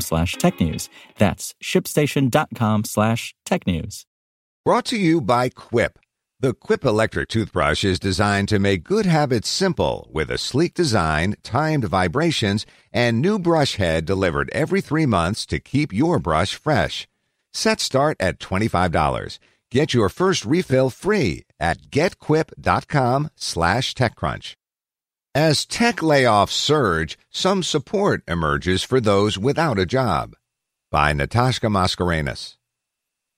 slash technews. That's shipstation.com slash tech news. Brought to you by Quip. The Quip electric toothbrush is designed to make good habits simple with a sleek design, timed vibrations, and new brush head delivered every three months to keep your brush fresh. Set start at $25. Get your first refill free at getquip.com slash techcrunch. As tech layoffs surge, some support emerges for those without a job. By Natasha Mascarenhas.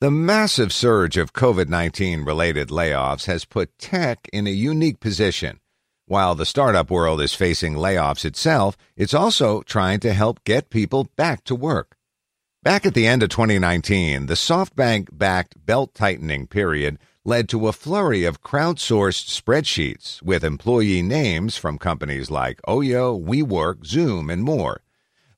The massive surge of COVID 19 related layoffs has put tech in a unique position. While the startup world is facing layoffs itself, it's also trying to help get people back to work. Back at the end of 2019, the SoftBank backed belt tightening period led to a flurry of crowdsourced spreadsheets with employee names from companies like Oyo, WeWork, Zoom, and more.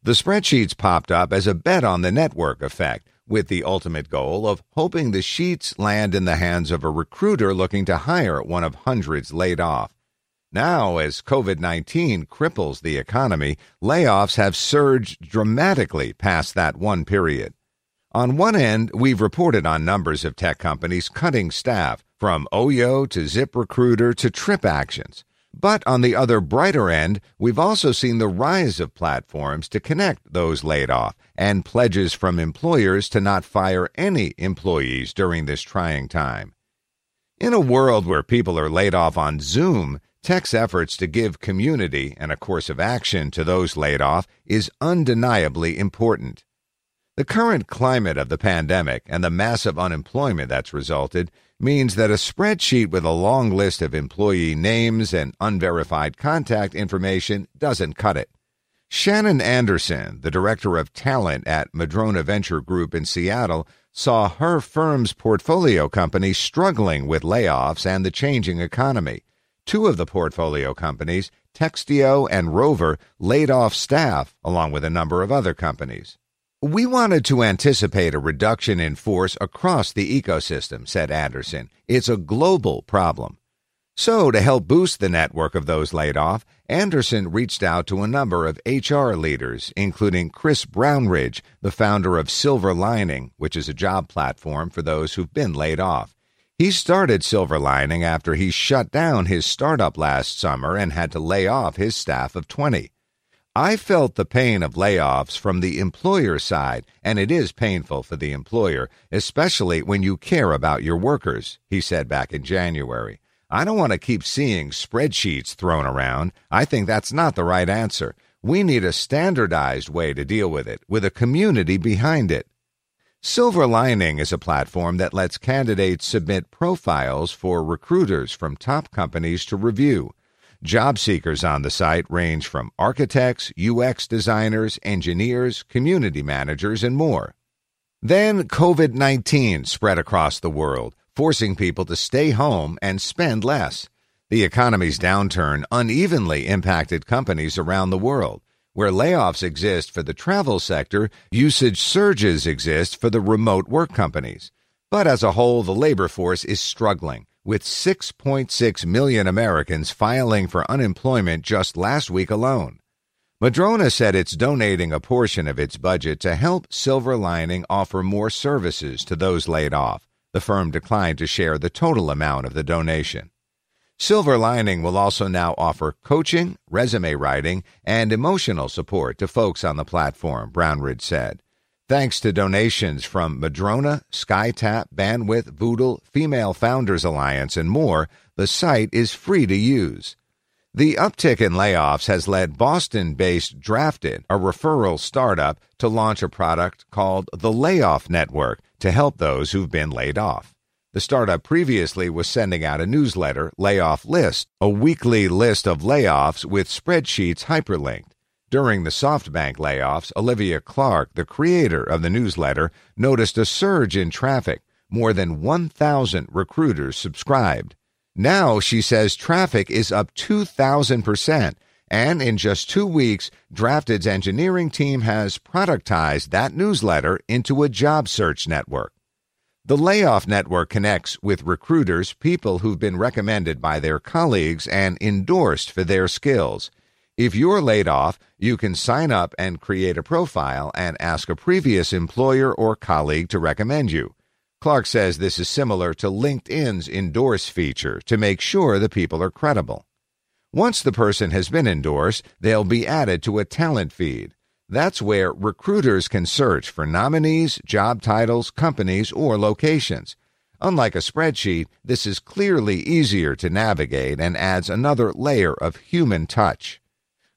The spreadsheets popped up as a bet on the network effect with the ultimate goal of hoping the sheets land in the hands of a recruiter looking to hire one of hundreds laid off. Now, as COVID 19 cripples the economy, layoffs have surged dramatically past that one period. On one end, we've reported on numbers of tech companies cutting staff, from Oyo to ZipRecruiter to TripActions. But on the other brighter end, we've also seen the rise of platforms to connect those laid off and pledges from employers to not fire any employees during this trying time. In a world where people are laid off on Zoom, tech's efforts to give community and a course of action to those laid off is undeniably important. The current climate of the pandemic and the massive unemployment that's resulted means that a spreadsheet with a long list of employee names and unverified contact information doesn't cut it. Shannon Anderson, the director of talent at Madrona Venture Group in Seattle, saw her firm's portfolio companies struggling with layoffs and the changing economy. Two of the portfolio companies, Textio and Rover, laid off staff, along with a number of other companies. We wanted to anticipate a reduction in force across the ecosystem, said Anderson. It's a global problem. So, to help boost the network of those laid off, Anderson reached out to a number of HR leaders, including Chris Brownridge, the founder of Silver Lining, which is a job platform for those who've been laid off. He started Silver Lining after he shut down his startup last summer and had to lay off his staff of 20. I felt the pain of layoffs from the employer side, and it is painful for the employer, especially when you care about your workers, he said back in January. I don't want to keep seeing spreadsheets thrown around. I think that's not the right answer. We need a standardized way to deal with it, with a community behind it. Silver Lining is a platform that lets candidates submit profiles for recruiters from top companies to review. Job seekers on the site range from architects, UX designers, engineers, community managers, and more. Then COVID 19 spread across the world, forcing people to stay home and spend less. The economy's downturn unevenly impacted companies around the world. Where layoffs exist for the travel sector, usage surges exist for the remote work companies. But as a whole, the labor force is struggling with 6.6 million Americans filing for unemployment just last week alone. Madrona said it's donating a portion of its budget to help Silver Lining offer more services to those laid off. The firm declined to share the total amount of the donation. Silver Lining will also now offer coaching, resume writing, and emotional support to folks on the platform, Brownridge said. Thanks to donations from Madrona, SkyTap, Bandwidth, Voodle, Female Founders Alliance, and more, the site is free to use. The uptick in layoffs has led Boston based Drafted, a referral startup, to launch a product called the Layoff Network to help those who've been laid off. The startup previously was sending out a newsletter, Layoff List, a weekly list of layoffs with spreadsheets hyperlinked. During the SoftBank layoffs, Olivia Clark, the creator of the newsletter, noticed a surge in traffic. More than 1,000 recruiters subscribed. Now, she says traffic is up 2,000%. And in just two weeks, Drafted's engineering team has productized that newsletter into a job search network. The Layoff Network connects with recruiters, people who've been recommended by their colleagues and endorsed for their skills. If you're laid off, you can sign up and create a profile and ask a previous employer or colleague to recommend you. Clark says this is similar to LinkedIn's endorse feature to make sure the people are credible. Once the person has been endorsed, they'll be added to a talent feed. That's where recruiters can search for nominees, job titles, companies, or locations. Unlike a spreadsheet, this is clearly easier to navigate and adds another layer of human touch.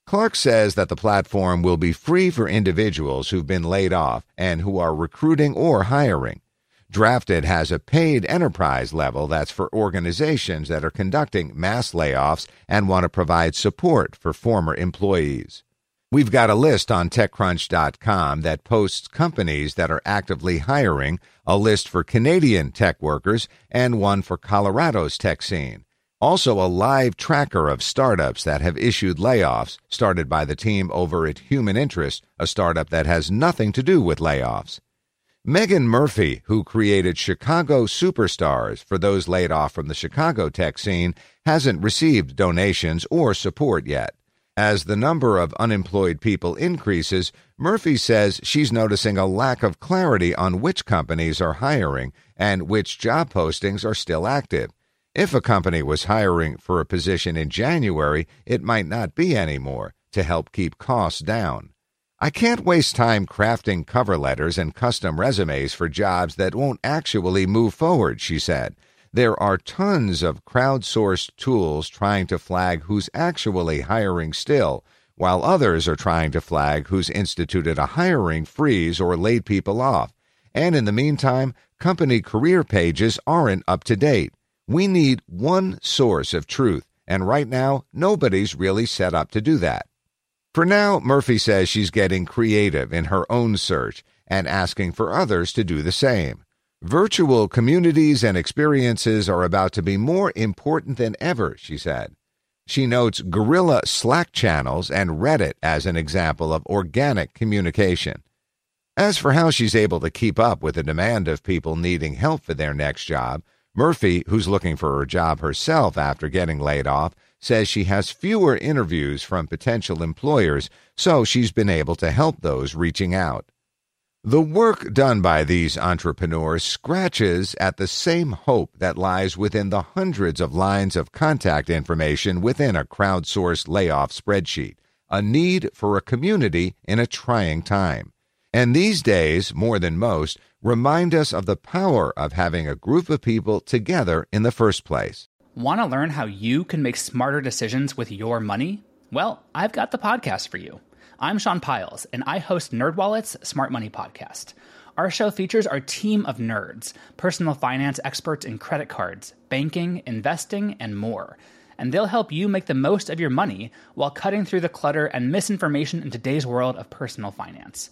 Clark says that the platform will be free for individuals who've been laid off and who are recruiting or hiring. Drafted has a paid enterprise level that's for organizations that are conducting mass layoffs and want to provide support for former employees. We've got a list on TechCrunch.com that posts companies that are actively hiring, a list for Canadian tech workers, and one for Colorado's tech scene. Also, a live tracker of startups that have issued layoffs, started by the team over at Human Interest, a startup that has nothing to do with layoffs. Megan Murphy, who created Chicago Superstars for those laid off from the Chicago tech scene, hasn't received donations or support yet. As the number of unemployed people increases, Murphy says she's noticing a lack of clarity on which companies are hiring and which job postings are still active. If a company was hiring for a position in January, it might not be anymore to help keep costs down. I can't waste time crafting cover letters and custom resumes for jobs that won't actually move forward, she said. There are tons of crowdsourced tools trying to flag who's actually hiring still, while others are trying to flag who's instituted a hiring freeze or laid people off. And in the meantime, company career pages aren't up to date. We need one source of truth, and right now, nobody's really set up to do that. For now, Murphy says she's getting creative in her own search and asking for others to do the same. Virtual communities and experiences are about to be more important than ever, she said. She notes guerrilla Slack channels and Reddit as an example of organic communication. As for how she's able to keep up with the demand of people needing help for their next job, Murphy, who's looking for a job herself after getting laid off, says she has fewer interviews from potential employers, so she's been able to help those reaching out. The work done by these entrepreneurs scratches at the same hope that lies within the hundreds of lines of contact information within a crowdsourced layoff spreadsheet a need for a community in a trying time. And these days, more than most, remind us of the power of having a group of people together in the first place. Want to learn how you can make smarter decisions with your money? Well, I've got the podcast for you. I'm Sean Pyles, and I host NerdWallet's Smart Money Podcast. Our show features our team of nerds, personal finance experts in credit cards, banking, investing, and more. And they'll help you make the most of your money while cutting through the clutter and misinformation in today's world of personal finance.